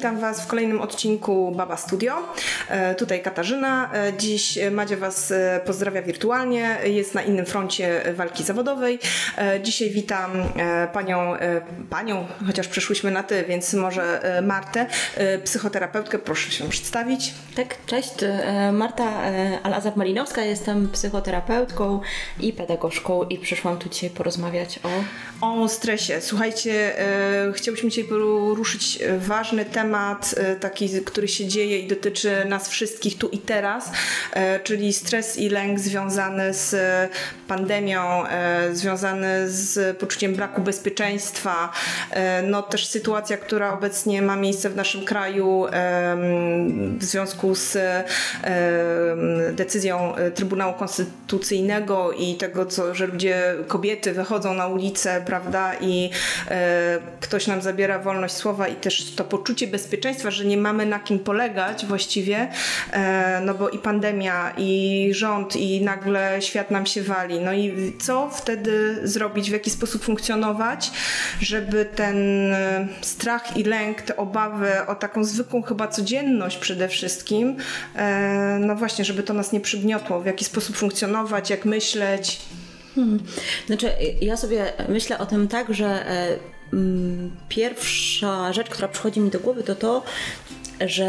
E, witam Was w kolejnym odcinku Baba Studio. E, tutaj Katarzyna. E, dziś Madzia Was pozdrawia wirtualnie. Jest na innym froncie walki zawodowej. Dzisiaj witam panią, panią, chociaż przyszłyśmy na ty, więc może Martę, psychoterapeutkę. Proszę się przedstawić. Tak, cześć. Marta Alazar Malinowska. Jestem psychoterapeutką i pedagogzką i przyszłam tu dzisiaj porozmawiać o... O stresie. Słuchajcie, chciałbyśmy dzisiaj poruszyć e, ważny temat, e, taki, który się dzieje i dotyczy nas wszystkich tu i teraz, e, czyli stres i lęk związany z pandemią, związany z poczuciem braku bezpieczeństwa, no też sytuacja, która obecnie ma miejsce w naszym kraju w związku z decyzją Trybunału Konstytucyjnego i tego, co, że ludzie, kobiety wychodzą na ulicę, prawda, i ktoś nam zabiera wolność słowa i też to poczucie bezpieczeństwa, że nie mamy na kim polegać właściwie, e, no bo i pandemia, i rząd, i nagle świat nam się wali. No i co wtedy zrobić, w jaki sposób funkcjonować, żeby ten e, strach i lęk, te obawy o taką zwykłą chyba codzienność przede wszystkim, e, no właśnie, żeby to nas nie przygniotło, w jaki sposób funkcjonować, jak myśleć. Hmm. Znaczy, ja sobie myślę o tym tak, że pierwsza rzecz, która przychodzi mi do głowy, to to, że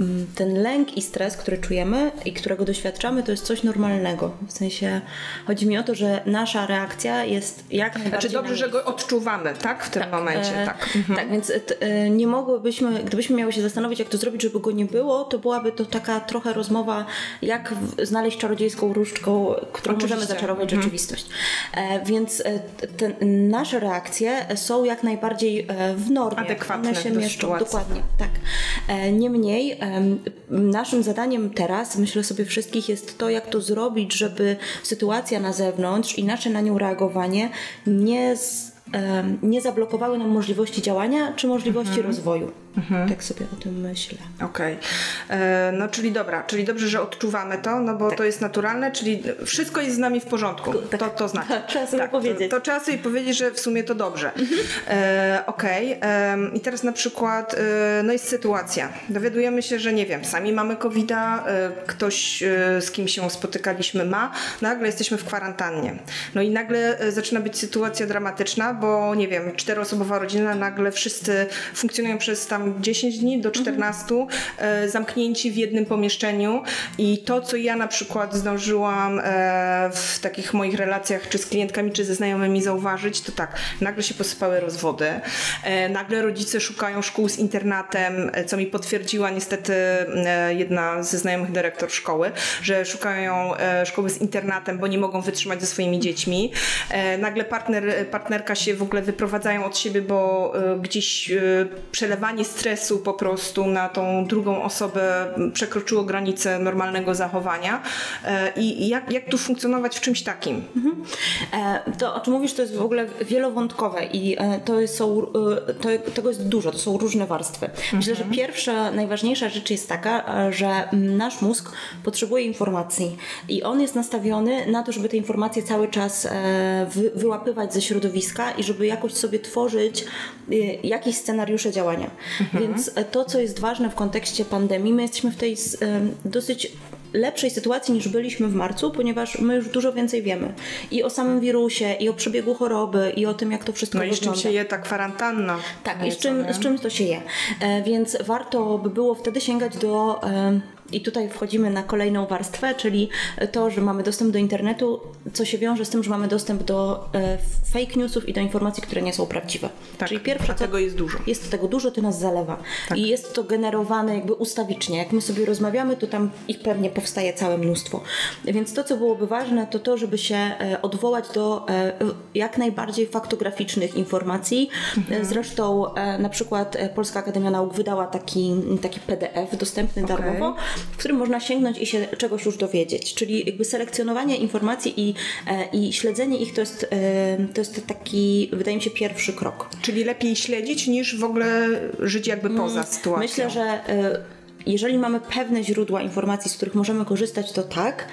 mm, ten lęk i stres, który czujemy i którego doświadczamy, to jest coś normalnego. W sensie chodzi mi o to, że nasza reakcja jest jak najbardziej. Znaczy dobrze, że go odczuwamy, tak? W tym tak, momencie, e, tak. Mhm. Tak, więc e, nie mogłybyśmy, gdybyśmy miały się zastanowić, jak to zrobić, żeby go nie było, to byłaby to taka trochę rozmowa, jak w, znaleźć czarodziejską różdżką, którą Oczywiście. możemy zaczarować mhm. rzeczywistość. E, więc e, te, nasze reakcje są jak najbardziej e, w normie. Adekwatne One się mieszczą. Sytuacji. Dokładnie, tak. E, Niemniej naszym zadaniem teraz, myślę sobie wszystkich, jest to, jak to zrobić, żeby sytuacja na zewnątrz i nasze na nią reagowanie nie nie zablokowały nam możliwości działania czy możliwości mhm. rozwoju. Mhm. Tak sobie o tym myślę. Okej. Okay. E, no czyli dobra, czyli dobrze, że odczuwamy to, no bo tak. to jest naturalne, czyli wszystko jest z nami w porządku. Tak. To, to znaczy. trzeba sobie tak, powiedzieć. To, to, trzeba sobie powiedzieć, że w sumie to dobrze. Mhm. E, Okej. Okay. I teraz na przykład, e, no jest sytuacja. Dowiadujemy się, że nie wiem, sami mamy covid e, ktoś z kim się spotykaliśmy ma, nagle jesteśmy w kwarantannie. No i nagle zaczyna być sytuacja dramatyczna, bo nie wiem, czteroosobowa rodzina, nagle wszyscy funkcjonują przez tam 10 dni do 14 mhm. E, zamknięci w jednym pomieszczeniu i to, co ja na przykład zdążyłam e, w takich moich relacjach czy z klientkami, czy ze znajomymi zauważyć, to tak, nagle się posypały rozwody, e, nagle rodzice szukają szkół z internatem, co mi potwierdziła niestety jedna ze znajomych dyrektor szkoły, że szukają szkoły z internatem, bo nie mogą wytrzymać ze swoimi dziećmi. Nagle partner, partnerka się w ogóle wyprowadzają od siebie, bo gdzieś przelewanie stresu po prostu na tą drugą osobę przekroczyło granicę normalnego zachowania e, i jak, jak tu funkcjonować w czymś takim? Mhm. E, to, o czym mówisz, to jest w ogóle wielowątkowe i e, to są, to, tego jest dużo, to są różne warstwy. Myślę, że mhm. pierwsza, najważniejsza rzecz jest taka, że nasz mózg potrzebuje informacji i on jest nastawiony na to, żeby te informacje cały czas wy, wyłapywać ze środowiska i żeby jakoś sobie tworzyć jakieś scenariusze działania. Mhm. Więc e, to, co jest ważne w kontekście pandemii, my jesteśmy w tej dosyć lepszej sytuacji niż byliśmy w marcu, ponieważ my już dużo więcej wiemy i o samym wirusie, i o przebiegu choroby, i o tym, jak to wszystko no wygląda. No i z czym się je ta kwarantanna. Tak, i z czym, z czym to się je. E, więc warto by było wtedy sięgać do e, i tutaj wchodzimy na kolejną warstwę, czyli to, że mamy dostęp do internetu, co się wiąże z tym, że mamy dostęp do e, fake newsów i do informacji, które nie są prawdziwe. Tak, czyli pierwsze, a tego jest dużo. Jest tego dużo, to nas zalewa. Tak. I jest to generowane jakby ustawicznie. Jak my sobie rozmawiamy, to tam ich pewnie powstaje całe mnóstwo. Więc to, co byłoby ważne, to to, żeby się e, odwołać do e, jak najbardziej faktograficznych informacji. Mhm. Zresztą na przykład Polska Akademia Nauk wydała taki, taki PDF dostępny okay. darmowo, w którym można sięgnąć i się czegoś już dowiedzieć. Czyli jakby selekcjonowanie informacji i, e, i śledzenie ich to jest, e, to jest taki, wydaje mi się, pierwszy krok. Czyli lepiej śledzić niż w ogóle żyć jakby poza mm, sytuacją. Myślę, że e, jeżeli mamy pewne źródła informacji, z których możemy korzystać, to tak,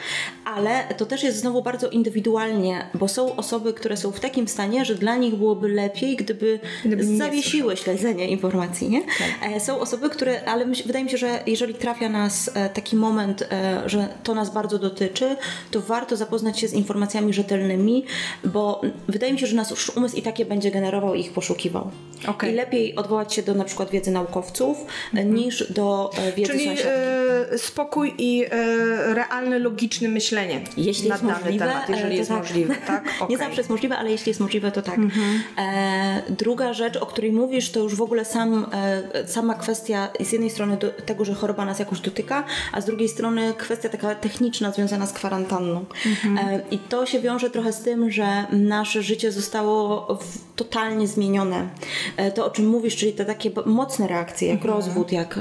ale to też jest znowu bardzo indywidualnie, bo są osoby, które są w takim stanie, że dla nich byłoby lepiej, gdyby, gdyby zawiesiły śledzenie informacji. Nie? Tak. E, są osoby, które, ale wydaje mi się, że jeżeli trafia nas e, taki moment, e, że to nas bardzo dotyczy, to warto zapoznać się z informacjami rzetelnymi, bo wydaje mi się, że nasz umysł i takie będzie generował i ich poszukiwał. Okay. I lepiej odwołać się do na przykład wiedzy naukowców, mhm. niż do wiedzy Czyli e, spokój i e, realne, logiczne myślenie jeśli na jest dany możliwe, temat, jeżeli jest tak. możliwe. Tak? Okay. Nie zawsze jest możliwe, ale jeśli jest możliwe, to tak. Mhm. E, druga rzecz, o której mówisz, to już w ogóle sam, e, sama kwestia z jednej strony do, tego, że choroba nas jakoś dotyka, a z drugiej strony kwestia taka techniczna związana z kwarantanną. Mhm. E, I to się wiąże trochę z tym, że nasze życie zostało w, totalnie zmienione. E, to, o czym mówisz, czyli te takie mocne reakcje, jak mhm. rozwód, jak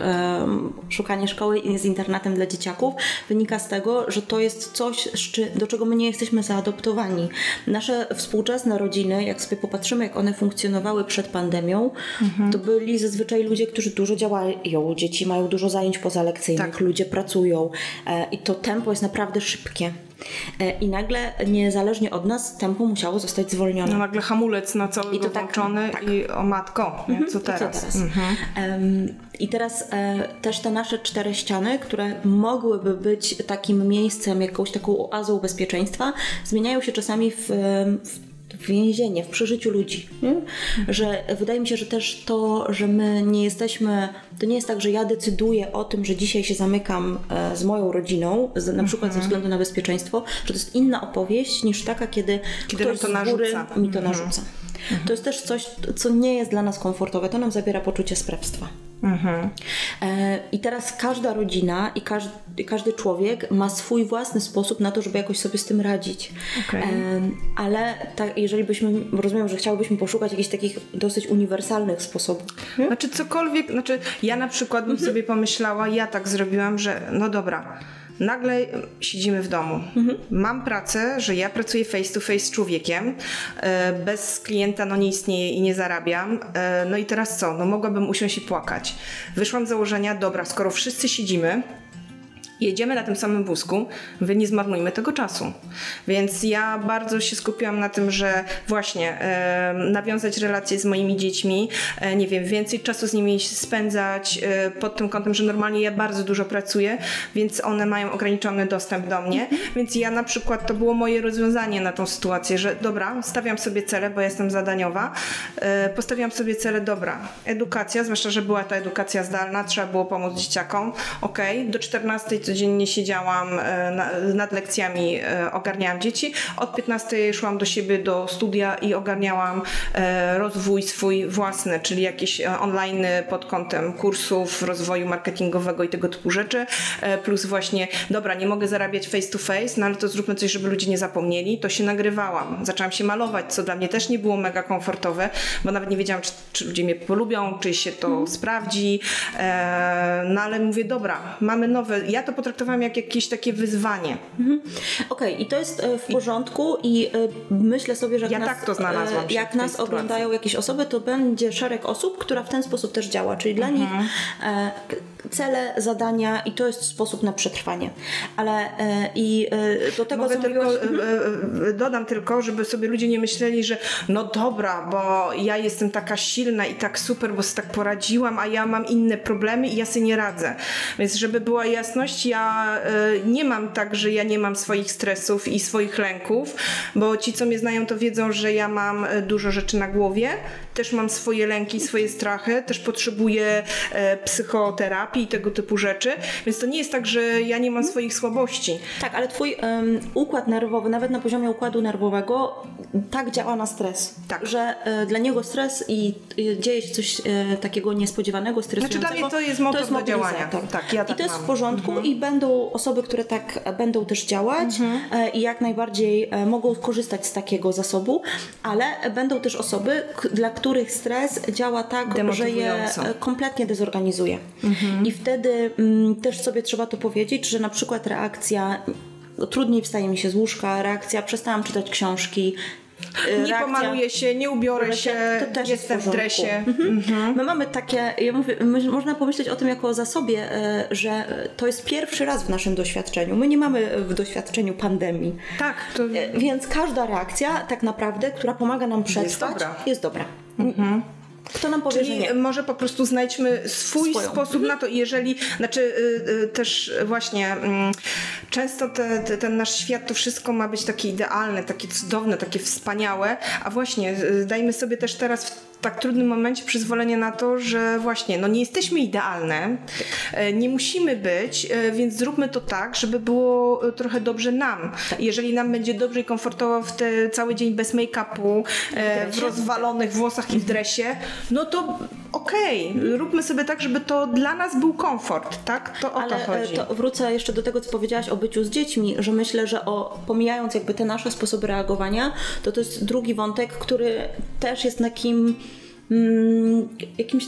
szukanie szkoły z internatem dla dzieciaków wynika z tego, że to jest coś, do czego my nie jesteśmy zaadoptowani. Nasze współczesne rodziny, jak sobie popatrzymy, jak one funkcjonowały przed pandemią, mhm. to byli zazwyczaj ludzie, którzy dużo działają, dzieci mają dużo zajęć pozalekcyjnych, tak. ludzie pracują e, i to tempo jest naprawdę szybkie. E, I nagle, niezależnie od nas, tempo musiało zostać zwolnione. No nagle hamulec na cały I to tak, tak. i o matko, mhm. co teraz? I, co teraz? Mhm. Um, I teraz e, też te nasze cztery ściany, które mogłyby być takim miejscem, jakąś taką oazą bezpieczeństwa, zmieniają się czasami w w więzienie, w przeżyciu ludzi. Nie? Że wydaje mi się, że też to, że my nie jesteśmy, to nie jest tak, że ja decyduję o tym, że dzisiaj się zamykam e, z moją rodziną, na przykład ze mhm. względu na bezpieczeństwo, że to jest inna opowieść niż taka, kiedy, kiedy ktoś to z góry mi to mhm. narzuca. To jest też coś, co nie jest dla nas komfortowe, to nam zabiera poczucie sprawstwa. Mhm. E, I teraz każda rodzina i każdy, każdy człowiek ma swój własny sposób na to, żeby jakoś sobie z tym radzić. Okay. E, ale tak, jeżeli byśmy, rozumiem, że chciałybyśmy poszukać jakichś takich dosyć uniwersalnych sposobów. Hmm? Znaczy cokolwiek, znaczy ja na przykład bym mhm. sobie pomyślała, ja tak zrobiłam, że no dobra, nagle siedzimy w domu. Mhm. Mam pracę, że ja pracuję face to face z człowiekiem, e, bez klienta no nie istnieje i nie zarabiam. E, no i teraz co? No mogłabym usiąść i płakać. Wyszłam z założenia, dobra, skoro wszyscy siedzimy, jedziemy na tym samym wózku, wy nie zmarnujmy tego czasu. Więc ja bardzo się skupiłam na tym, że właśnie e, nawiązać relacje z moimi dziećmi, e, nie wiem, więcej czasu z nimi spędzać e, pod tym kątem, że normalnie ja bardzo dużo pracuję, więc one mają ograniczony dostęp do mnie, mhm. więc ja na przykład to było moje rozwiązanie na tą sytuację, że dobra, stawiam sobie cele, bo jestem zadaniowa, e, postawiłam sobie cele, dobra, edukacja, zwłaszcza, że była ta edukacja zdalna, trzeba było pomóc dzieciakom, ok, do 14 codziennie siedziałam e, nad lekcjami, e, ogarniałam dzieci. Od 15 szłam do siebie do studia i ogarniałam e, rozwój swój własny, czyli jakieś online pod kątem kursów, rozwoju marketingowego i tego typu rzeczy. Plus właśnie, dobra, nie mogę zarabiać face to face, no ale to zróbmy coś, żeby ludzie nie zapomnieli. To się nagrywałam. Zaczęłam się malować, co dla mnie też nie było mega komfortowe, bo nawet nie wiedziałam, czy, czy ludzie mnie polubią, czy się to mm. sprawdzi. No ale mówię, dobra, mamy nowe. Ja to potraktowałam jak jakieś takie wyzwanie. Mhm. Okej, okay, i to jest e, w porządku i e, myślę sobie, że jak ja nas, tak to znalazłam e, jak nas sytuacji. oglądają jakieś osoby, to będzie szereg osób, która w ten sposób też działa, czyli dla mhm. nich cele, zadania i to jest sposób na przetrwanie. Ale i do tego, Mogę co tylko, mówiłaś... Dodam tylko, żeby sobie ludzie nie myśleli, że no dobra, bo ja jestem taka silna i tak super, bo sobie tak poradziłam, a ja mam inne problemy i ja sobie nie radzę. Więc żeby była jasność, ja y, nie mam tak, że ja nie mam swoich stresów i swoich lęków, bo ci, co mnie znają, to wiedzą, że ja mam y, dużo rzeczy na głowie, też mam swoje lęki, swoje strachy, też potrzebuję e, psychoterapii i tego typu rzeczy, więc to nie jest tak, że ja nie mam swoich słabości. Tak, ale twój um, układ nerwowy, nawet na poziomie układu nerwowego, tak działa na stres, tak. że e, dla niego stres i e, dzieje się coś e, takiego niespodziewanego, stresującego. Znaczy dla mnie to jest motor to jest do działania. Tak, ja tak I to jest mam. w porządku mhm. i będą osoby, które tak będą też działać mhm. E, i jak najbardziej e, mogą korzystać z takiego zasobu, ale będą też osoby, dla których stres działa tak, że je kompletnie dezorganizuje. Mhm. I wtedy m, mm, też sobie trzeba to powiedzieć, że na przykład reakcja trudniej wstaje mi się z łóżka, reakcja przestałam czytać książki, nie reakcja, pomaluję się, nie ubiorę się, to też jestem w, w dresie. Mhm. Mhm. My mamy takie, ja mówię, można pomyśleć o tym jako o zasobie, e, że to jest pierwszy raz w naszym doświadczeniu. My nie mamy w doświadczeniu pandemii. Tak. To... E, więc każda reakcja tak naprawdę, która pomaga nam przetrwać, jest dobra. Jest dobra. Mhm. Kto nam powie, Czyli że nie? może po prostu znajdźmy swój Swoją. sposób na to, jeżeli, znaczy y, y, też właśnie y, często te, te, ten nasz świat, to wszystko ma być takie idealne, takie cudowne, takie wspaniałe, a właśnie y, dajmy sobie też teraz w tak trudnym momencie przyzwolenie na to, że właśnie no nie jesteśmy idealne, e, nie musimy być, e, więc zróbmy to tak, żeby było e, trochę dobrze nam. Tak. Jeżeli nam będzie dobrze i komfortowo w te cały dzień bez make-upu, w, w rozwalonych włosach i w dresie, no to okej, okay. róbmy sobie tak, żeby to dla nas był komfort, tak? To o Ale to chodzi. To wrócę jeszcze do tego, co powiedziałaś o byciu z dziećmi, że myślę, że o, pomijając jakby te nasze sposoby reagowania, to to jest drugi wątek, który też jest takim mm, jakimś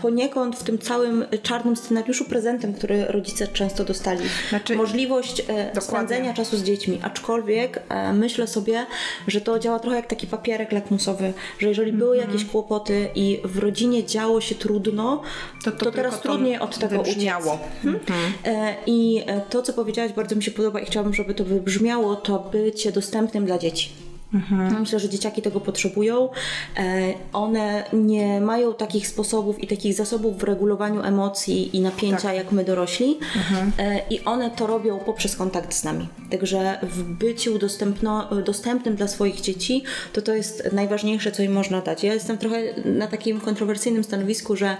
poniekąd w tym całym czarnym scenariuszu prezentem, który rodzice często dostali. Znaczy, Możliwość e, spędzenia czasu z dziećmi, aczkolwiek e, myślę sobie, że to działa trochę jak taki papierek lakmusowy, że jeżeli mm -hmm. były jakieś kłopoty i w rodzinie działo się trudno, to, to, to teraz trudniej od tego wybrzmiało. uciec. Mm -hmm. I to, co powiedziałaś, bardzo mi się podoba i chciałabym, żeby to wybrzmiało, to bycie dostępnym dla dzieci. Mhm. Myślę, że dzieciaki tego potrzebują. E, one nie mają takich sposobów i takich zasobów w regulowaniu emocji i napięcia tak. jak my dorośli mhm. e, i one to robią poprzez kontakt z nami. Także w byciu dostępno, dostępnym dla swoich dzieci to to jest najważniejsze, co im można dać. Ja jestem trochę na takim kontrowersyjnym stanowisku, że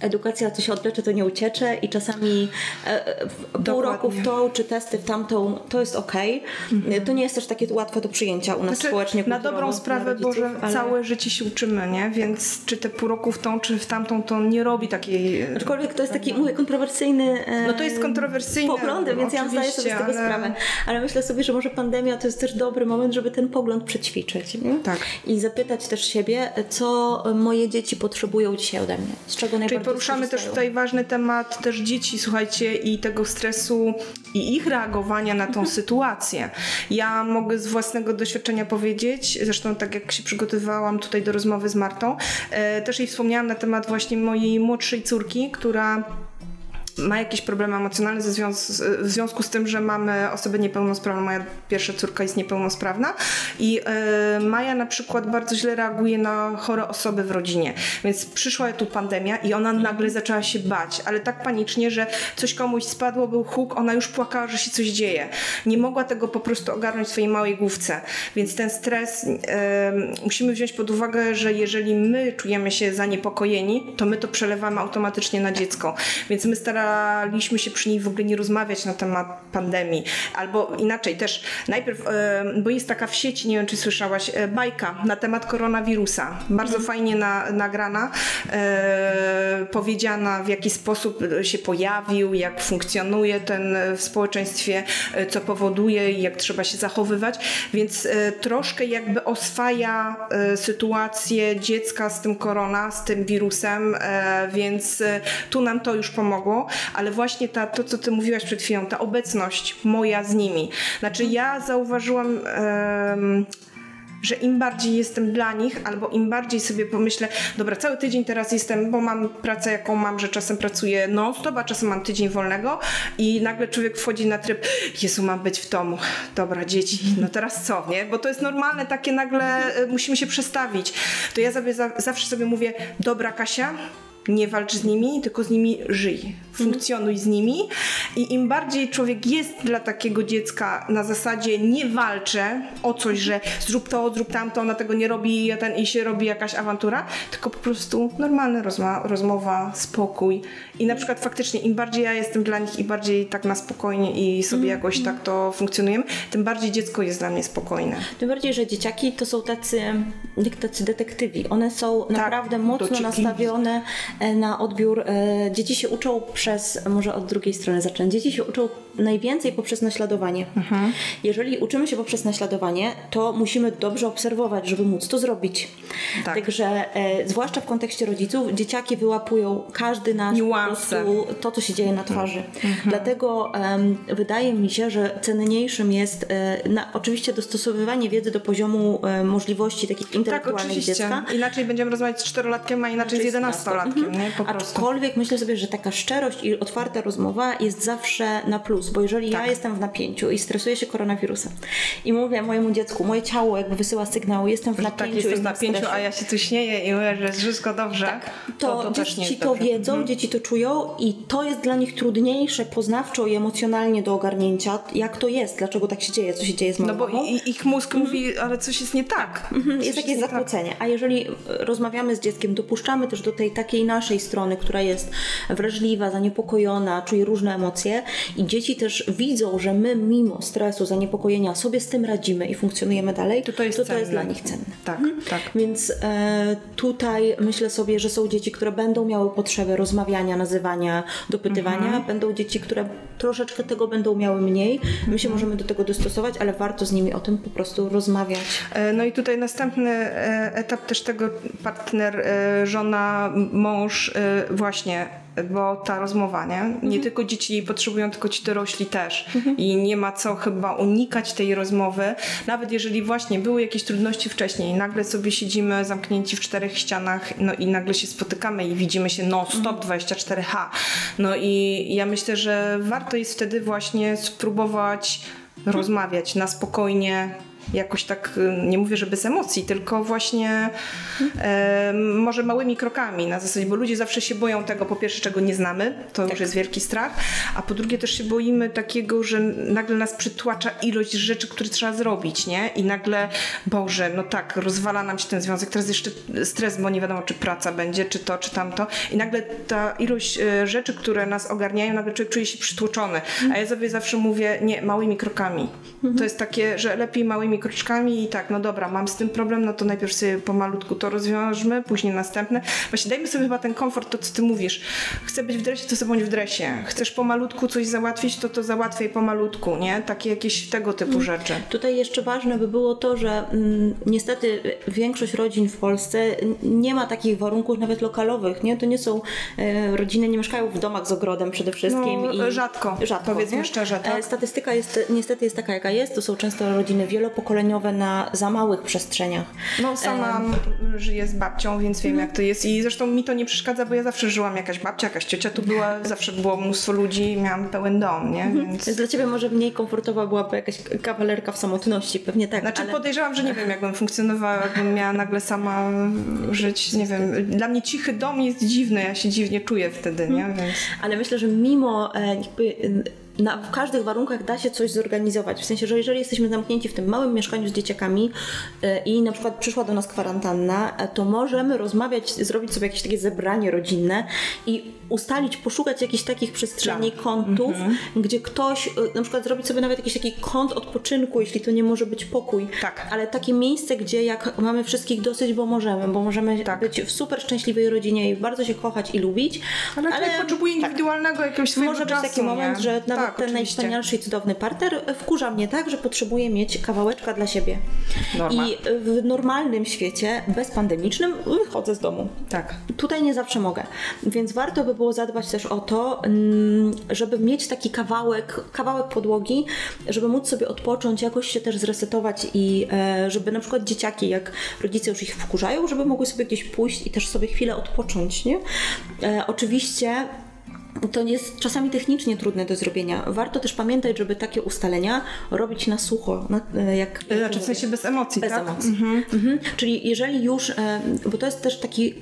edukacja, co się odlecze, to nie uciecze i czasami e, e pół roku w tą, czy testy w tamtą, to jest ok. Mhm. To nie jest też takie łatwe do przyjęcia u nas znaczy, społecznie. Na dobrą sprawę, bo że ale... całe życie się uczymy, nie? Więc czy te pół roku w tą, czy w tamtą, to nie robi takiej... Aczkolwiek to jest taki, mówię, kontrowersyjny e, No to jest kontrowersyjny poglądy, więc ja zdaję sobie z tego ale... sprawę. Ale myślę sobie, że może pandemia to jest też dobry moment, żeby ten pogląd przećwiczyć. Nie? Tak. I zapytać też siebie, co moje dzieci potrzebują dzisiaj ode mnie. Z czego najbardziej poruszamy też tutaj ważny temat też dzieci, słuchajcie, i tego stresu i ich reagowania na tą sytuację. Ja mogę z własnego doświadczenia powiedzieć, zresztą tak jak się przygotowywałam tutaj do rozmowy z Martą, e, też jej wspomniałam na temat właśnie mojej młodszej córki, która ma jakieś problemy emocjonalne ze związ w związku z tym, że mamy osobę niepełnosprawną. Moja pierwsza córka jest niepełnosprawna i e, Maja na przykład bardzo źle reaguje na chore osoby w rodzinie. Więc przyszła tu pandemia i ona nagle zaczęła się bać, ale tak panicznie, że coś komuś spadło, był huk, ona już płakała, że się coś dzieje. Nie mogła tego po prostu ogarnąć w swojej małej główce. Więc ten stres e, musimy wziąć pod uwagę, że jeżeli my czujemy się zaniepokojeni, to my to przelewamy automatycznie na dziecko. Więc my staramy staraliśmy się przy niej w ogóle nie rozmawiać na temat pandemii. Albo inaczej też, najpierw, bo jest taka w sieci, nie wiem czy słyszałaś, e, bajka na temat koronawirusa. Bardzo mhm. fajnie na, nagrana, e, powiedziana w jaki sposób się pojawił, jak funkcjonuje ten w społeczeństwie, e, co powoduje i jak trzeba się zachowywać. Więc troszkę jakby oswaja sytuację dziecka z tym korona, z tym wirusem, więc tu nam to już pomogło ale właśnie ta, to, co ty mówiłaś przed chwilą, ta obecność moja z nimi. Znaczy ja zauważyłam... Um, że im bardziej jestem dla nich, albo im bardziej sobie pomyślę, dobra, cały tydzień teraz jestem, bo mam pracę, jaką mam, że czasem pracuję non-stop, a czasem mam tydzień wolnego i nagle człowiek wchodzi na tryb, Jezu, mam być w domu, dobra, dzieci, no teraz co, nie? Bo to jest normalne, takie nagle e, musimy się przestawić. To ja sobie zawsze sobie mówię, dobra Kasia, nie walcz z nimi, tylko z nimi żyj. Funkcjonuj z nimi. I im bardziej człowiek jest dla takiego dziecka na zasadzie nie walczę o coś, że zrób to, zrób tamto, ona tego nie robi ten, i się robi jakaś awantura, tylko po prostu normalna rozma rozmowa, spokój. I na przykład faktycznie im bardziej ja jestem dla nich i bardziej tak na spokojnie i sobie mm, jakoś tak to funkcjonujemy, tym bardziej dziecko jest dla mnie spokojne. Tym bardziej, że dzieciaki to są tacy, jak tacy detektywi. One są tak, naprawdę mocno nastawione na odbiór. E, dzieci się uczą przez, może od drugiej strony zacząć, dzieci się uczą najwięcej poprzez naśladowanie. Mhm. Jeżeli uczymy się poprzez naśladowanie, to musimy dobrze obserwować, żeby móc to zrobić. Tak. Także e, zwłaszcza w kontekście rodziców, dzieciaki wyłapują każdy nasz Niuanse. to, co się dzieje na twarzy. Mhm. Dlatego wydaje mi się, że cenniejszym jest e, na, oczywiście dostosowywanie wiedzy do poziomu e, możliwości takich intelektualnych tak, oczywiście. dziecka. Inaczej będziemy rozmawiać z czterolatkiem, a inaczej z jedenastolatkiem. Mhm. Aczkolwiek myślę sobie, że taka szczerość i otwarta rozmowa jest zawsze na plus, bo jeżeli tak. ja jestem w napięciu i stresuję się koronawirusem i mówię mojemu dziecku, moje ciało jakby wysyła sygnały, jestem w tak, napięciu, tak, jestem w napięciu, a ja się tu śmieję i mówię, że jest wszystko dobrze, tak. to, to, to dzieci to dobrze. wiedzą, mhm. dzieci to czują i to jest dla nich trudniejsze poznawczo i emocjonalnie do ogarnięcia, jak to jest, dlaczego tak się dzieje, co się dzieje z moją No bo ich mózg mhm. mówi, ale coś jest nie tak. Mhm. Jest jakieś tak. zakłócenie. Tak. A jeżeli rozmawiamy z dzieckiem, dopuszczamy też do tej takiej naszej strony, która jest wrażliwa, zaniepokojona, czuje różne emocje i dzieci też widzą, że my mimo stresu, zaniepokojenia sobie z tym radzimy i funkcjonujemy dalej, to to jest, to, to jest dla nich cenne. Tak, mhm. tak. Więc e, tutaj myślę sobie, że są dzieci, które będą miały potrzebę rozmawiania, nazywania, dopytywania. Mhm. Będą dzieci, które troszeczkę tego będą miały mniej. My się mhm. możemy do tego dostosować, ale warto z nimi o tym po prostu rozmawiać. E, no i tutaj następny e, etap też tego partner, e, żona, mąż właśnie bo ta rozmowa, nie? Nie mhm. tylko dzieci potrzebują, tylko ci dorośli też. Mhm. I nie ma co chyba unikać tej rozmowy, nawet jeżeli właśnie były jakieś trudności wcześniej, nagle sobie siedzimy zamknięci w czterech ścianach, no i nagle się spotykamy i widzimy się no stop 24H. Mhm. No i ja myślę, że warto jest wtedy właśnie spróbować rozmawiać na spokojnie, jakoś tak, y, nie mówię, że bez emocji, tylko właśnie e, może małymi krokami na zasadzie, bo ludzie zawsze się boją tego, po pierwsze, czego nie znamy, to tak. już jest wielki strach, a po drugie też się boimy takiego, że nagle nas przytłacza ilość rzeczy, które trzeba zrobić, nie? I nagle, Boże, no tak, rozwala nam się ten związek, teraz jeszcze stres, bo nie wiadomo, czy praca będzie, czy to, czy tamto i nagle ta ilość e, rzeczy, które nas ogarniają, nagle człowiek czuje się przytłoczony, a ja sobie zawsze mówię, nie, małymi krokami. To jest takie, że lepiej małymi kroczkami i tak, no dobra, mam z tym problem, no to najpierw sobie pomalutku to rozwiążmy, później następne. Właśnie dajmy sobie chyba ten komfort, to co ty mówisz. Chcę być w dresie, to sobie bądź w dresie. Chcesz pomalutku coś załatwić, to to załatwiaj pomalutku, nie? Takie jakieś tego typu mm. rzeczy. Tutaj jeszcze ważne by było to, że mm, niestety większość rodzin w Polsce nie ma takich warunków nawet lokalowych, nie? To nie są e, rodziny, nie mieszkają w domach z ogrodem przede wszystkim. No, i rzadko, rzadko, powiedzmy nie? szczerze. Tak? E, statystyka jest, niestety jest taka, jaka jest. To są często rodziny wielopokoleniowe, pokoleniowe na za małych przestrzeniach. No sama um, żyję z babcią, więc wiem jak to jest i zresztą mi to nie przeszkadza, bo ja zawsze żyłam jakaś babcia, jakaś ciocia tu była, zawsze było mnóstwo ludzi, miałam pełen dom, nie? Mhm. Więc... dla Ciebie może mniej komfortowa byłaby jakaś kawalerka w samotności, pewnie tak. Znaczy ale... podejrzewam, że nie wiem jakbym funkcjonowała, jakbym miała nagle sama żyć, nie wiem. Dla mnie cichy dom jest dziwny, ja się dziwnie czuję wtedy, nie? Mhm. Więc... Ale myślę, że mimo e, jakby na, w każdych warunkach da się coś zorganizować. W sensie, że jeżeli jesteśmy zamknięci w tym małym mieszkaniu z dzieciakami yy, i na przykład przyszła do nas kwarantanna, e, to możemy rozmawiać, zrobić sobie jakieś takie zebranie rodzinne i ustalić, poszukać jakichś takich przestrzeni, tak. kątów, -hmm. gdzie ktoś, yy, na przykład zrobić sobie nawet jakiś taki kąt odpoczynku, jeśli to nie może być pokój. Tak. Ale takie miejsce, gdzie jak mamy wszystkich dosyć, bo możemy, bo możemy tak. być w super szczęśliwej rodzinie i bardzo się kochać i lubić. Ale, ale potrzebuje tak. indywidualnego tak. jakiegoś swojego Może czasu, być taki nie? moment, że nawet tak, ten oczywiście. najwspanialszy i cudowny partner wkurza mnie tak, że potrzebuje mieć kawałeczka dla siebie. Norma. I w normalnym świecie, bezpandemicznym, wychodzę z domu. Tak. Tutaj nie zawsze mogę. Więc warto by było zadbać też o to, mm, żeby mieć taki kawałek, kawałek podłogi, żeby móc sobie odpocząć, jakoś się też zresetować i e, żeby na przykład dzieciaki, jak rodzice już ich wkurzają, żeby mogły sobie gdzieś pójść i też sobie chwilę odpocząć, nie? E, oczywiście to jest czasami technicznie trudne do zrobienia. Warto też pamiętać, żeby takie ustalenia robić na sucho. Na, e, jak, znaczy w sensie bez emocji, bez tak? emocji. Mhm. Mhm. Czyli jeżeli już, bo to jest też taki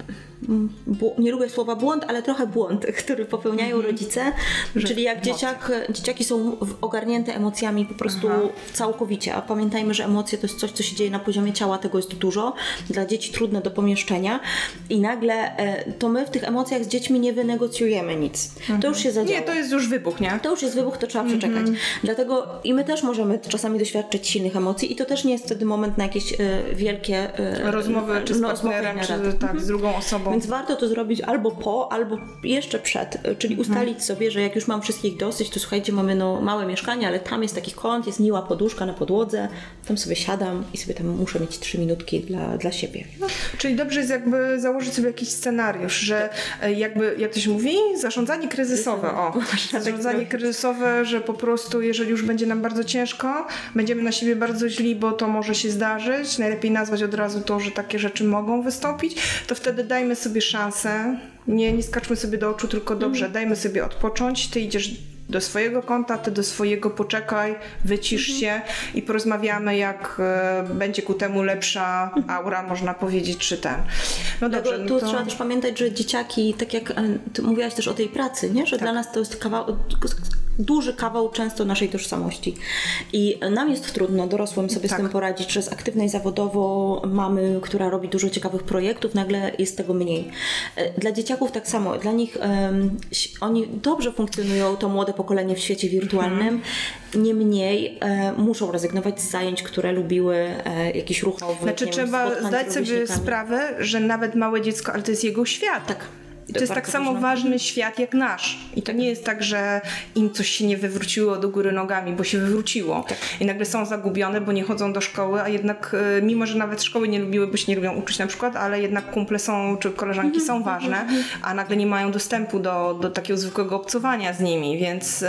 nie lubię słowa błąd, ale trochę błąd, który popełniają mhm. rodzice, Że czyli jak dzieciak, dzieciaki są ogarnięte emocjami po prostu Aha. całkowicie, a pamiętajmy, że emocje to jest coś, co się dzieje na poziomie ciała, tego jest dużo, dla dzieci trudne do pomieszczenia i nagle e, to my w tych emocjach z dziećmi nie wynegocjujemy nic. Mhm. To już się zadziało. Nie, to jest już wybuch, nie? To już jest wybuch, to trzeba przeczekać. Mhm. Dlatego i my też możemy czasami doświadczyć silnych emocji i to też nie jest wtedy moment na jakieś e, wielkie e, rozmowy, czy z partnerem, czy tak, z drugą osobą Więc warto to zrobić albo po, albo jeszcze przed, czyli Mhm. ustalić sobie, że jak już mam wszystkich dosyć, to słuchajcie, mamy no małe mieszkanie, ale tam jest taki kąt, jest miła poduszka na podłodze, tam sobie siadam i sobie tam muszę mieć trzy minutki dla, dla siebie. No, Czyli dobrze jest jakby założyć sobie jakiś scenariusz, że e, jakby, jak to się mówi, zarządzanie kryzysowe. O, zarządzanie kryzysowe, że po prostu jeżeli już będzie nam bardzo ciężko, będziemy na siebie bardzo źli, bo to może się zdarzyć, najlepiej nazwać od razu to, że takie rzeczy mogą wystąpić, to wtedy dajmy sobie szansę, nie, nie skaczmy sobie do oczu, tylko dobrze, dajmy sobie odpocząć, ty idziesz do swojego konta, ty do swojego poczekaj, wycisz się i porozmawiamy, jak e, będzie ku temu lepsza aura, można powiedzieć, czy ten. No dobrze, no tu to... trzeba też pamiętać, że dzieciaki, tak jak e, ty mówiłaś też o tej pracy, nie? że dla nas to jest kawał, duży kawał często naszej tożsamości. I nam jest trudno, dorosłym sobie Tak. z tym poradzić, że z aktywnej zawodowo mamy, która robi dużo ciekawych projektów, nagle jest tego mniej. E, Dla dzieciaków tak samo. Dla nich ś- oni dobrze funkcjonują, to młode pokolenie w świecie wirtualnym. Niemniej e, muszą rezygnować z zajęć, które lubiły, e, jakichś ruchowych. Znaczy wiem, trzeba zdać sobie sprawę, że nawet małe dziecko, ale to jest jego świat. Tak. To jest tak samo ważny świat jak nasz. I to nie jest tak, że im coś się nie wywróciło do góry nogami, bo się wywróciło. Tak. I nagle są zagubione, bo nie chodzą do szkoły, a jednak e, mimo, że nawet szkoły nie lubiły, bo się nie lubią uczyć na przykład, ale jednak kumple są, czy koleżanki są ważne, a nagle nie mają dostępu do, do takiego zwykłego obcowania z nimi, więc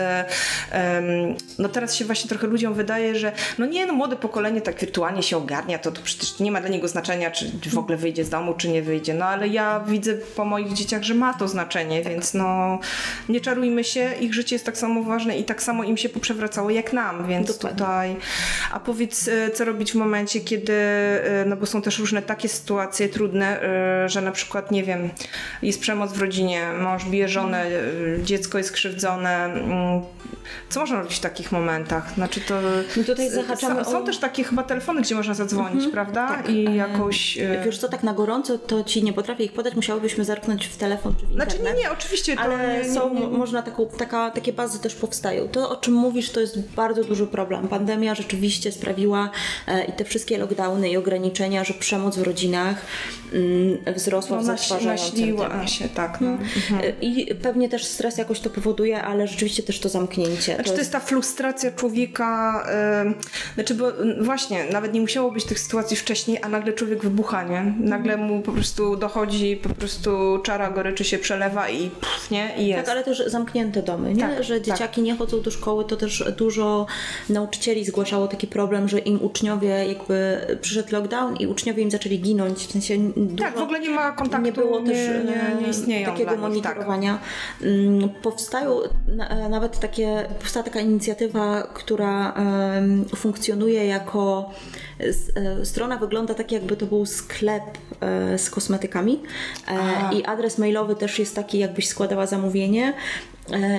em, no teraz się właśnie trochę ludziom wydaje, że no nie, no młode pokolenie tak wirtualnie się ogarnia, to, to przecież nie ma dla niego znaczenia, czy w ogóle wyjdzie z domu, czy nie wyjdzie. No ale ja widzę po moich dzieciach, że ma to znaczenie, więc no nie czarujmy się, ich życie jest tak samo ważne i tak samo im się poprzewracało jak nam, więc Dokładnie. tutaj... A powiedz, e, co robić w momencie, kiedy, e, no bo są też różne takie sytuacje trudne, e, że na przykład, nie wiem, jest przemoc w rodzinie, mąż bije żonę, dziecko jest krzywdzone. mm, Co można robić w takich momentach? Znaczy to... No tutaj zahaczamy są, o- też takie chyba telefony, gdzie można zadzwonić, prawda? I jakoś... Wiesz co, tak na gorąco to ci nie potrafię ich podać, musiałybyśmy zerknąć w telefon czy w internet. Znaczy nie, nie, oczywiście to Ale nie, są, nie, nie. można taką, taka, takie bazy też powstają. To, o czym mówisz, to jest bardzo duży problem. Pandemia rzeczywiście sprawiła e, i te wszystkie lockdowny i ograniczenia, że przemoc w rodzinach mm, wzrosła w No, naś, zatrważającym tempie. się, tak. No. E, I pewnie też stres jakoś to powoduje, ale rzeczywiście też to zamknięcie. Znaczy to jest ta frustracja człowieka, znaczy bo właśnie, nawet nie musiało być tych sytuacji wcześniej, a nagle człowiek wybucha, nie? Nagle mu po prostu dochodzi, po prostu czara goryczy się przelewa i pff, nie? I jest. Tak, ale też zamknięte domy, nie? Tak, że tak. dzieciaki nie chodzą do szkoły, to też dużo nauczycieli zgłaszało taki problem, że im uczniowie jakby przyszedł lockdown i uczniowie im zaczęli ginąć, w sensie dużo, Tak, w ogóle nie ma kontaktu, nie było też nie, nie, nie e, istnieją takiego tak. monitorowania. Mm, Powstają e, nawet takie, powstała taka inicjatywa, która funkcjonuje jako s- e, strona wygląda tak jakby to był sklep e, z kosmetykami e, i adres mailowy też jest taki jakbyś składała zamówienie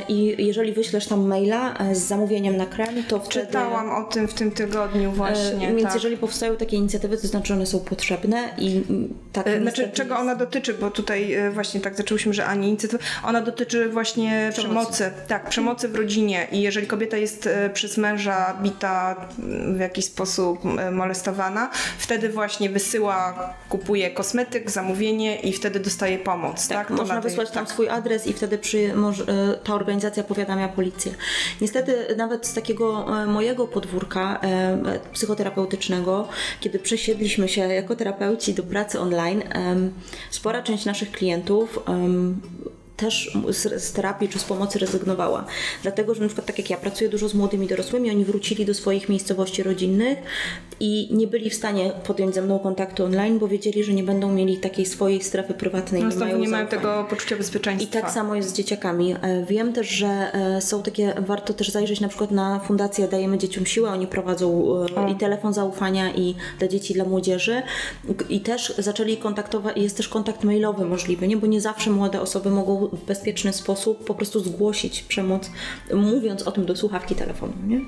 i jeżeli wyślesz tam maila e, z zamówieniem na krem, to wtedy... Czytałam o tym w tym tygodniu właśnie, E, Więc tak. jeżeli powstają takie inicjatywy, to znaczy one są potrzebne i mm, tak E, Znaczy, niestety czego ona dotyczy, bo tutaj e, właśnie tak zaczęłyśmy, że ani inicjatywa. Ona dotyczy właśnie przemocy. Tak, przemocy w rodzinie. I jeżeli kobieta jest e, przez męża bita m, w jakiś sposób e, molestowana, wtedy właśnie wysyła, kupuje kosmetyk, zamówienie i wtedy dostaje pomoc. Tak, Tak, można na tej- wysłać tam tak. swój adres i wtedy przy, e, ta organizacja powiadamia policję. Niestety nawet z takiego e, mojego podwórka e, psychoterapeutycznego, kiedy przesiedliśmy się jako terapeuci do pracy online, spora część naszych klientów też z, terapii czy z pomocy rezygnowała. Dlatego, że na przykład tak jak ja pracuję dużo z młodymi dorosłymi, oni wrócili do swoich miejscowości rodzinnych i nie byli w stanie podjąć ze mną kontaktu online, bo wiedzieli, że nie będą mieli takiej swojej strefy prywatnej. No, nie mają nie mają tego poczucia bezpieczeństwa. I tak samo jest z dzieciakami. E, Wiem też, że e, są takie, warto też zajrzeć na przykład na fundację Dajemy Dzieciom Siłę, oni prowadzą e, i telefon zaufania i dla dzieci, dla młodzieży i też zaczęli kontaktować, jest też kontakt mailowy możliwy, nie? bo nie zawsze młode osoby mogą w bezpieczny sposób po prostu zgłosić przemoc, mówiąc o tym do słuchawki telefonu. Nie?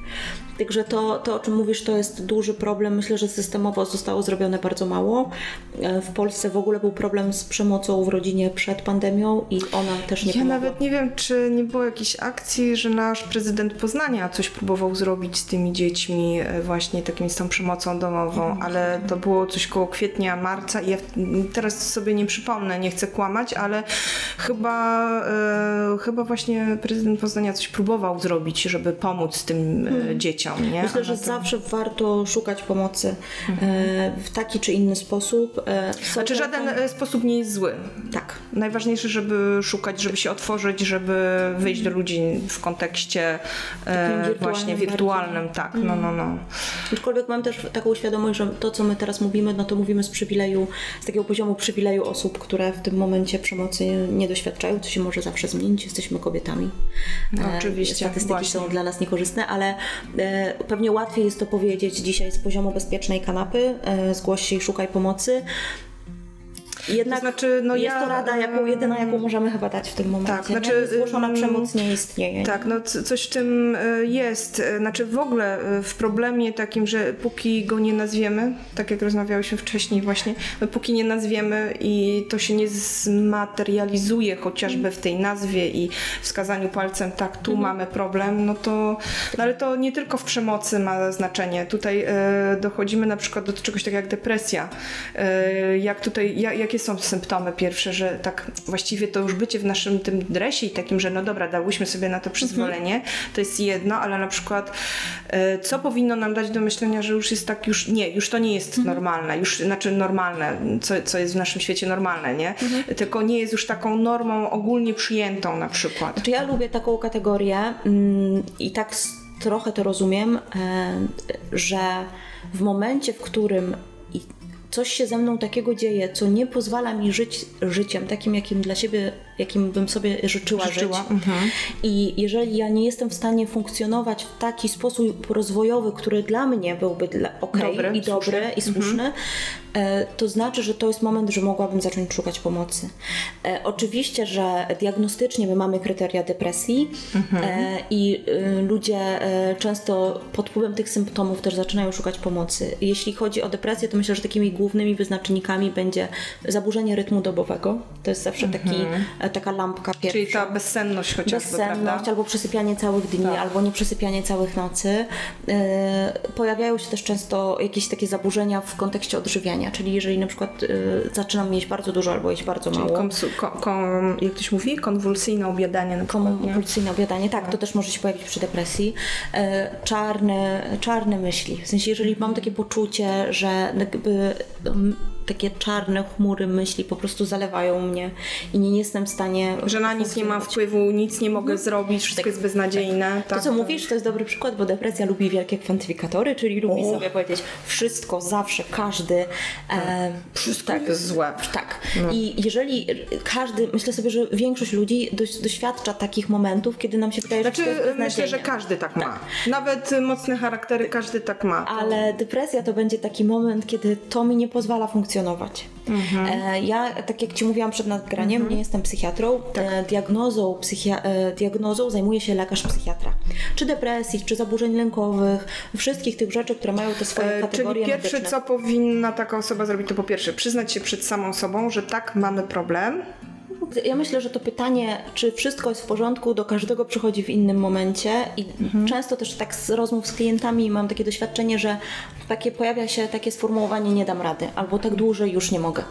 Także to, to, o czym mówisz, to jest duży problem. Myślę, że systemowo zostało zrobione bardzo mało. E, w Polsce w ogóle był problem z przemocą w rodzinie przed pandemią i ona też nie Ja pomogła. nawet nie wiem, czy nie było jakiejś akcji, że nasz prezydent Poznania coś próbował zrobić z tymi dziećmi, e, właśnie takim z tą przemocą domową, ale to było coś koło kwietnia, marca i ja teraz sobie nie przypomnę, nie chcę kłamać, ale chyba, e, chyba właśnie prezydent Poznania coś próbował zrobić, żeby pomóc tym e, dzieciom, nie? Myślę, że to- zawsze warto szukać pomocy e, w taki czy inny sposób. E, Znaczy żaden e, sposób nie jest zły. Tak. Najważniejsze, żeby szukać, żeby się otworzyć, żeby wyjść do ludzi w kontekście e, właśnie wirtualnym, tak, no, no, no. Aczkolwiek mam też taką świadomość, że to, co my teraz mówimy, no to mówimy z przywileju, z takiego poziomu przywileju osób, które w tym momencie przemocy nie doświadczają, co się może zawsze zmienić. Jesteśmy kobietami. No, E, oczywiście, Statystyki właśnie. są dla nas niekorzystne, ale e, pewnie łatwiej jest to powiedzieć dzisiaj z poziomu bezpiecznej kanapy, e, zgłoś się i szukaj pomocy. Jednak To znaczy, no jest ja, to rada, jaką, jedyna, jaką możemy chyba dać w tym momencie. Tak, znaczy, Zgłoszona ym, przemoc nie istnieje. Tak, no coś w tym y, jest. Y, Znaczy w ogóle y, w problemie takim, że póki go nie nazwiemy, tak jak rozmawiałyśmy wcześniej właśnie, no póki nie nazwiemy i to się nie zmaterializuje chociażby w tej nazwie i wskazaniu palcem, tak, tu mamy problem, no to, no ale to nie tylko w przemocy ma znaczenie. Tutaj y, dochodzimy na przykład do czegoś takiego jak depresja. Y, jak tutaj, ja, jakie są symptomy pierwsze, że tak właściwie to już bycie w naszym tym dresie i takim, że no dobra, dałyśmy sobie na to przyzwolenie, to jest jedno, ale na przykład e, co powinno nam dać do myślenia, że już jest tak, już nie, już to nie jest normalne, już, znaczy normalne, co, co jest w naszym świecie normalne, nie? Tylko nie jest już taką normą ogólnie przyjętą na przykład. Znaczy ja lubię taką kategorię mm, i tak trochę to rozumiem, e, że w momencie, w którym coś się ze mną takiego dzieje, co nie pozwala mi żyć życiem takim, jakim dla siebie, jakim bym sobie życzyła, Życzyła, żyć. mhm. I jeżeli ja nie jestem w stanie funkcjonować w taki sposób rozwojowy, który dla mnie byłby dla, okej Dobry, i dobry słuszny. Mhm. i słuszny, e, to znaczy, że to jest moment, że mogłabym zacząć szukać pomocy. E, oczywiście, że diagnostycznie my mamy kryteria depresji Mhm. e, i y, ludzie e, często pod wpływem tych symptomów też zaczynają szukać pomocy. Jeśli chodzi o depresję, to myślę, że takimi głównymi wyznacznikami będzie zaburzenie rytmu dobowego. To jest zawsze taki, e, taka lampka pierwsza. Czyli ta bezsenność chociażby, Bezsenność, prawda? albo przesypianie całych dni, Tak. albo nieprzesypianie całych nocy. E, pojawiają się też często jakieś takie zaburzenia w kontekście odżywiania, czyli jeżeli na przykład e, zaczynam jeść bardzo dużo albo jeść bardzo Czyli mało. kom, jak to się mówi? Konwulsyjne obiadanie na przykład, nie? Kompulsyjne obiadanie, tak, to też może się pojawić przy depresji. Czarne, czarne myśli. W sensie, jeżeli mam takie poczucie, że jakby um, takie czarne chmury myśli po prostu zalewają mnie i nie jestem w stanie. Że na nic nie mam wpływu, nic nie mogę zrobić, wszystko jest beznadziejne. To, tak, co tak. mówisz, to jest dobry przykład, bo depresja lubi wielkie kwantyfikatory, czyli lubi O. sobie powiedzieć wszystko, zawsze, każdy. E, Wszystko jest złe. Tak. I jeżeli każdy, myślę sobie, że większość ludzi doś, doświadcza takich momentów, kiedy nam się wydaje, że Znaczy, to jest myślę, że każdy tak ma. Nawet y, mocne charaktery każdy tak ma. Ale depresja to będzie taki moment, kiedy to mi nie pozwala funkcjonować. E, ja, tak jak Ci mówiłam przed nagraniem, nie jestem psychiatrą. E, diagnozą, psychia- e, diagnozą zajmuje się lekarz psychiatra. Czy depresji, czy zaburzeń lękowych, wszystkich tych rzeczy, które mają te swoje E, kategorie Czyli pierwsze, medyczne. co powinna taka osoba zrobić, to po pierwsze przyznać się przed samą sobą, że tak, mamy problem. Ja myślę, że to pytanie, czy wszystko jest w porządku, do każdego przychodzi w innym momencie i często też tak z rozmów z klientami mam takie doświadczenie, że takie pojawia się takie sformułowanie nie dam rady, albo tak dłużej już nie mogę.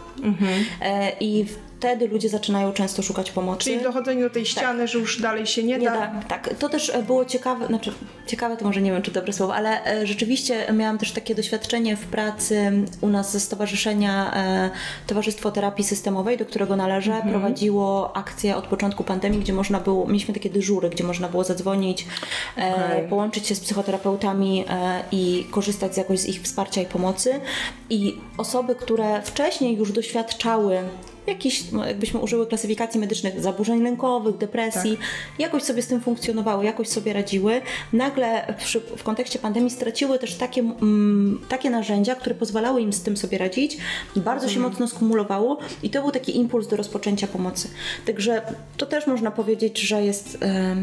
E, I wtedy ludzie zaczynają często szukać pomocy. Czyli dochodzenie do tej ściany, że już dalej się nie, Nie da. da. Tak, to też e, było ciekawe, znaczy ciekawe to może nie wiem, czy dobre słowo, ale e, rzeczywiście miałam też takie doświadczenie w pracy u nas ze Stowarzyszenia e, Towarzystwo Terapii Systemowej, do którego należę, Mhm. prowadziło akcję od początku pandemii, gdzie można było, mieliśmy takie dyżury, gdzie można było zadzwonić, Okej. połączyć się z psychoterapeutami i korzystać z jakoś z ich wsparcia i pomocy. I osoby, które wcześniej już doświadczały jakiś, no, jakbyśmy użyły klasyfikacji medycznych, zaburzeń lękowych, depresji, tak. jakoś sobie z tym funkcjonowały, jakoś sobie radziły. Nagle przy, w kontekście pandemii straciły też takie, mm, takie narzędzia, które pozwalały im z tym sobie radzić. Bardzo się mocno skumulowało i to był taki impuls do rozpoczęcia pomocy. Także to też można powiedzieć, że jest e,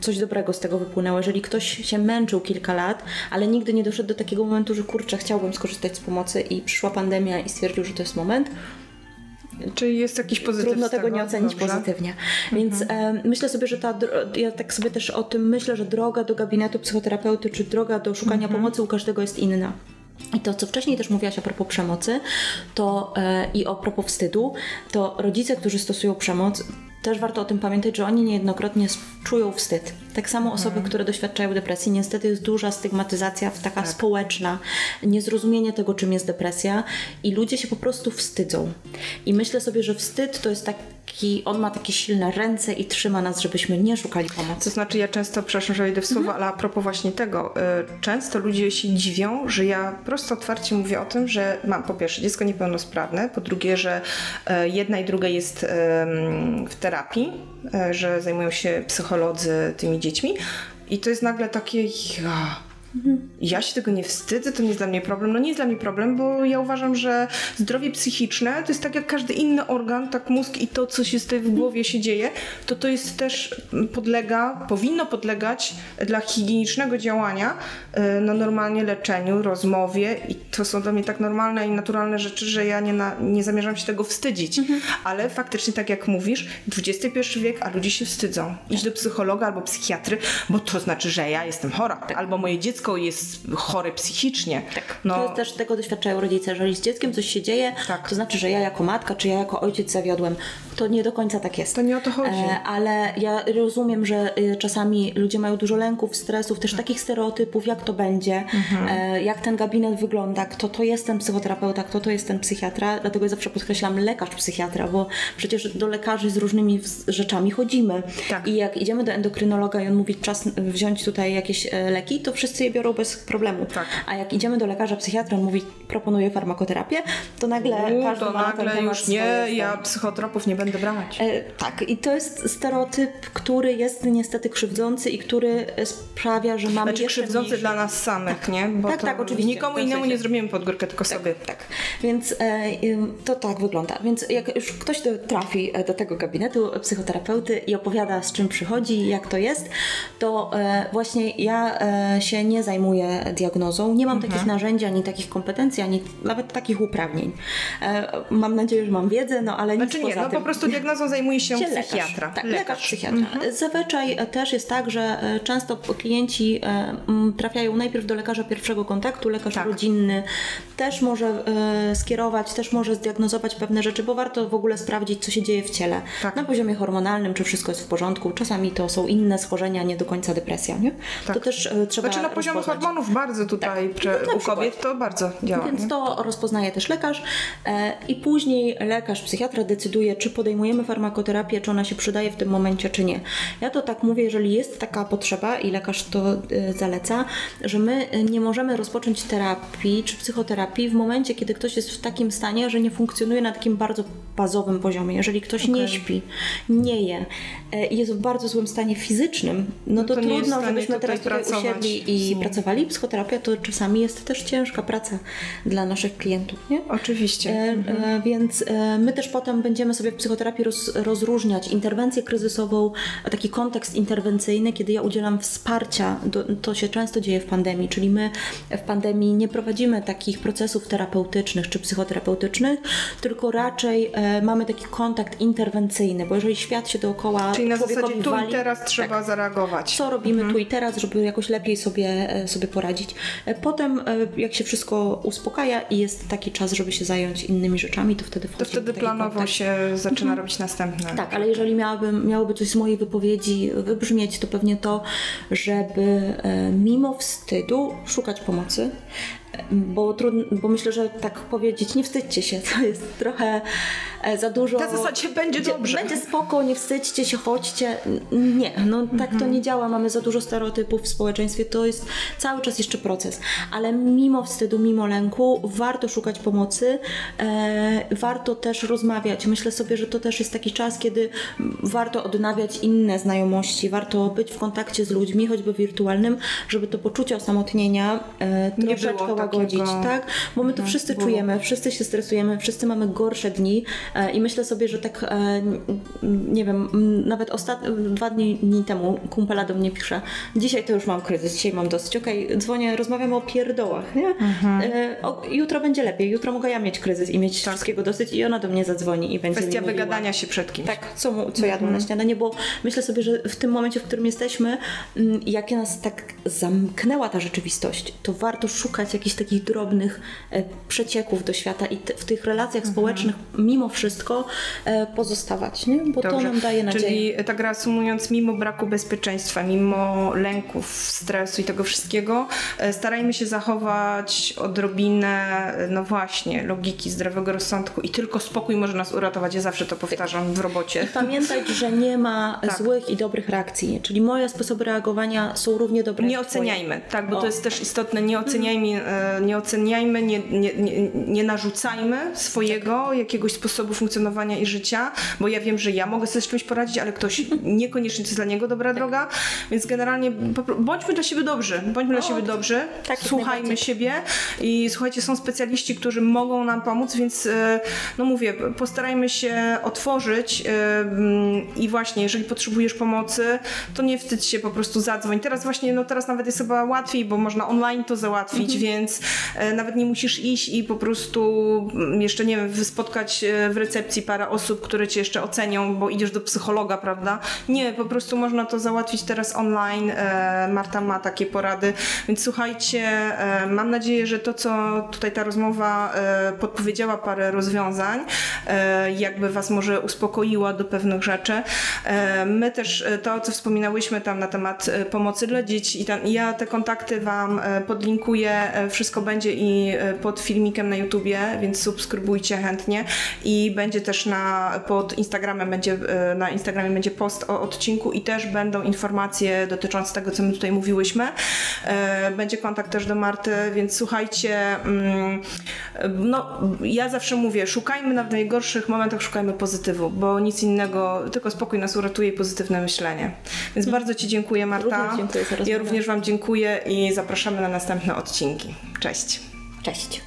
coś dobrego z tego wypłynęło. Jeżeli ktoś się męczył kilka lat, ale nigdy nie doszedł do takiego momentu, że kurczę, chciałbym skorzystać z pomocy i przyszła pandemia i stwierdził, że to jest moment, Czyli jest jakiś pozytyw Trudno tego, tego nie ocenić Dobrze. pozytywnie. Więc mhm. e, myślę sobie, że ta, ja tak sobie też o tym myślę, że droga do gabinetu psychoterapeuty, czy droga do szukania mhm. pomocy u każdego jest inna. I to, co wcześniej też mówiłaś a propos przemocy to, e, i o propos wstydu, to rodzice, którzy stosują przemoc, też warto o tym pamiętać, że oni niejednokrotnie czują wstyd. Tak samo osoby, mhm. które doświadczają depresji, niestety jest duża stygmatyzacja taka tak. społeczna, niezrozumienie tego, czym jest depresja i ludzie się po prostu wstydzą. I myślę sobie, że wstyd to jest taki, on ma takie silne ręce i trzyma nas, żebyśmy nie szukali pomocy. To znaczy ja często, przepraszam, że wejdę w słowo, mhm. ale a propos właśnie tego, y, często ludzie się dziwią, że ja prosto otwarcie mówię o tym, że mam po pierwsze dziecko niepełnosprawne, po drugie, że y, jedna i druga jest w terapii, y, że zajmują się psycholodzy tymi dziećmi i to jest nagle takie ja, ja się tego nie wstydzę, to nie jest dla mnie problem. No nie jest dla mnie problem, bo ja uważam, że zdrowie psychiczne to jest tak jak każdy inny organ, tak mózg i to, co się tutaj w głowie się dzieje, to to jest też podlega, powinno podlegać dla higienicznego działania no normalnie leczeniu, rozmowie i to są dla mnie tak normalne i naturalne rzeczy, że ja nie, na, nie zamierzam się tego wstydzić. Mhm. Ale faktycznie, tak jak mówisz, XXI wiek, a ludzie się wstydzą. Iść do psychologa albo psychiatry, bo to znaczy, że ja jestem chora, tak. albo moje dziecko dziecko jest chore psychicznie. Tak. No. To też tego doświadczają rodzice. Jeżeli z dzieckiem coś się dzieje, tak. to znaczy, że ja jako matka, czy ja jako ojciec zawiodłem. To nie do końca tak jest. To nie o to chodzi. E, ale ja rozumiem, że y, czasami ludzie mają dużo lęków, stresów, też tak. takich stereotypów, jak to będzie, mhm. e, jak ten gabinet wygląda, kto to jest ten psychoterapeuta, kto to jest ten psychiatra. Dlatego ja zawsze podkreślam lekarz psychiatra, bo przecież do lekarzy z różnymi rzeczami chodzimy. Tak. I jak idziemy do endokrynologa i on mówi czas wziąć tutaj jakieś e, leki, to wszyscy je biorą bez problemu. Tak. A jak idziemy do lekarza psychiatra, on mówi, proponuje farmakoterapię, to nagle U, każdy to ma nagle już nie, ja psychotropów nie będę brać. E, tak, i to jest stereotyp, który jest niestety krzywdzący i który sprawia, że mamy znaczy krzywdzący mniejszy... dla nas samych, tak. nie? Bo tak, tak, oczywiście. Nikomu innemu nie zrobimy podgórkę, tylko tak, sobie. Tak, więc e, to tak wygląda. Więc jak już ktoś trafi do tego gabinetu psychoterapeuty i opowiada, z czym przychodzi, jak to jest, to e, właśnie ja e, się nie zajmuję diagnozą. Nie mam mhm. takich narzędzi, ani takich kompetencji, ani nawet takich uprawnień. E, mam nadzieję, że mam wiedzę, no ale znaczy nic nie, no tym. Prostu diagnozą zajmuje się lekarz. psychiatra. Tak, lekarz, lekarz psychiatra. Mhm. Zazwyczaj też jest tak, że często klienci trafiają najpierw do lekarza pierwszego kontaktu, lekarz tak. rodzinny też może skierować, też może zdiagnozować pewne rzeczy, bo warto w ogóle sprawdzić, co się dzieje w ciele. Tak. Na poziomie hormonalnym, czy wszystko jest w porządku. Czasami to są inne schorzenia, nie do końca depresja, nie? Tak. To też trzeba Znaczy na poziomie hormonów bardzo tutaj tak. no, u kobiet to bardzo działa. Więc nie? to rozpoznaje też lekarz e, i później lekarz, psychiatra decyduje, czy podejmujemy farmakoterapię, czy ona się przydaje w tym momencie, czy nie. Ja to tak mówię, jeżeli jest taka potrzeba i lekarz to e, zaleca, że my nie możemy rozpocząć terapii czy psychoterapii w momencie, kiedy ktoś jest w takim stanie, że nie funkcjonuje na takim bardzo bazowym poziomie. Jeżeli ktoś okay. nie śpi, nie je e, i jest w bardzo złym stanie fizycznym, no, no to, to trudno, żebyśmy teraz tutaj usiedli i pracowali. Psychoterapia to czasami jest też ciężka praca dla naszych klientów, nie? Oczywiście. E, mhm. e, więc e, my też potem będziemy sobie w psychoterapii roz, rozróżniać interwencję kryzysową, taki kontekst interwencyjny, kiedy ja udzielam wsparcia. Do, to się często dzieje w pandemii, czyli my w pandemii nie prowadzimy takich procesów terapeutycznych czy psychoterapeutycznych, tylko raczej e, mamy taki kontakt interwencyjny, bo jeżeli świat się dookoła Czyli na zasadzie tu wali, i teraz trzeba tak, zareagować. Co robimy mhm. tu i teraz, żeby jakoś lepiej sobie, e, sobie poradzić. E, potem, jak się wszystko uspokaja i jest taki czas, żeby się zająć innymi rzeczami, to wtedy To wtedy planowo kontakt. się zaczyna mhm. robić następne. Tak, ale jeżeli miałaby, miałoby coś z mojej wypowiedzi wybrzmieć, to pewnie to, żeby mimo wstydu szukać pomocy, bo, trudno, bo myślę, że tak powiedzieć, nie wstydźcie się, to jest trochę e, za dużo... Na zasadzie będzie dobrze. Będzie spoko, nie wstydźcie się, chodźcie. Nie, no tak to nie działa. Mamy za dużo stereotypów w społeczeństwie. To jest cały czas jeszcze proces. Ale mimo wstydu, mimo lęku, warto szukać pomocy. E, warto też rozmawiać. Myślę sobie, że to też jest taki czas, kiedy warto odnawiać inne znajomości. Warto być w kontakcie z ludźmi, choćby wirtualnym, żeby to poczucie osamotnienia e, troszeczkę łagodzić. Takiego... Tak? Bo my to mhm, wszyscy czujemy, wszyscy się stresujemy, wszyscy mamy gorsze dni e, i myślę sobie, że tak e, nie wiem, nawet ostatnio, dwa dni, dni temu kumpela do mnie pisze, dzisiaj to już mam kryzys, dzisiaj mam dosyć, okej, okay, dzwonię, rozmawiamy o pierdołach, nie? Mhm. E, o, jutro będzie lepiej, jutro mogę ja mieć kryzys i mieć tak. wszystkiego dosyć i ona do mnie zadzwoni i będzie Kwestia wygadania się przed kimś. Tak, co, co jadło mhm. na śniadanie, bo myślę sobie, że w tym momencie, w którym jesteśmy, mm, jak nas tak zamknęła ta rzeczywistość, to warto szukać jakichś takich drobnych e, przecieków do świata i w tych relacjach mhm. społecznych mimo wszystko e, pozostawać, nie? bo Dobrze. to nam daje nadzieję. Czyli tak reasumując, mimo braku bezpieczeństwa, mimo lęków, stresu i tego wszystkiego, e, starajmy się zachować odrobinę, no właśnie, logiki, zdrowego rozsądku i tylko spokój może nas uratować. Ja zawsze to powtarzam w robocie. I pamiętać, że nie ma tak. złych i dobrych reakcji, czyli moje sposoby reagowania są równie dobre. Nie oceniajmy, tak, bo o. to jest też istotne. Nie oceniajmy, e, nie, oceniajmy nie, nie, nie, nie narzucajmy swojego tak. jakiegoś sposobu funkcjonowania i życia, bo ja wiem, że ja mogę sobie z czymś poradzić, ale ktoś niekoniecznie to jest dla niego dobra tak. droga, więc generalnie bądźmy dla siebie dobrzy, bądźmy o, dla siebie dobrzy, tak, słuchajmy siebie i słuchajcie, są specjaliści, którzy mogą nam pomóc, więc e, no mówię, postarajmy się otworzyć e, i właśnie, jeżeli potrzebujesz pomocy, to nie wstydź się, po prostu zadzwoń. Teraz właśnie, no teraz nawet jest chyba łatwiej, bo można online to załatwić, mhm. więc e, nawet nie musisz iść i po prostu mm, jeszcze, nie wiem, spotkać w recepcji parę osób, które cię jeszcze ocenią, bo idziesz do psychologa, prawda? Nie, po prostu można to załatwić teraz online. E, Marta ma takie porady, więc słuchajcie, e, mam nadzieję, że to, co tutaj ta rozmowa e, podpowiedziała parę rozwiązań, jakby was może uspokoiła do pewnych rzeczy. My też to, co wspominałyśmy tam na temat pomocy dla dzieci, i tam, ja te kontakty wam podlinkuję, wszystko będzie i pod filmikiem na YouTubie, więc subskrybujcie chętnie i będzie też na, pod Instagramem będzie, na Instagramie będzie post o odcinku i też będą informacje dotyczące tego, co my tutaj mówiłyśmy. E, będzie kontakt też do Marty, więc słuchajcie, mm, no ja zawsze mówię, szukajmy w najgorszych momentach, szukajmy pozytywu, bo nic innego, tylko spokój nas uratuje i pozytywne myślenie. Więc bardzo Ci dziękuję Marta. Również dziękuję za ja również Wam dziękuję i zapraszamy na następne odcinki. Cześć. Cześć.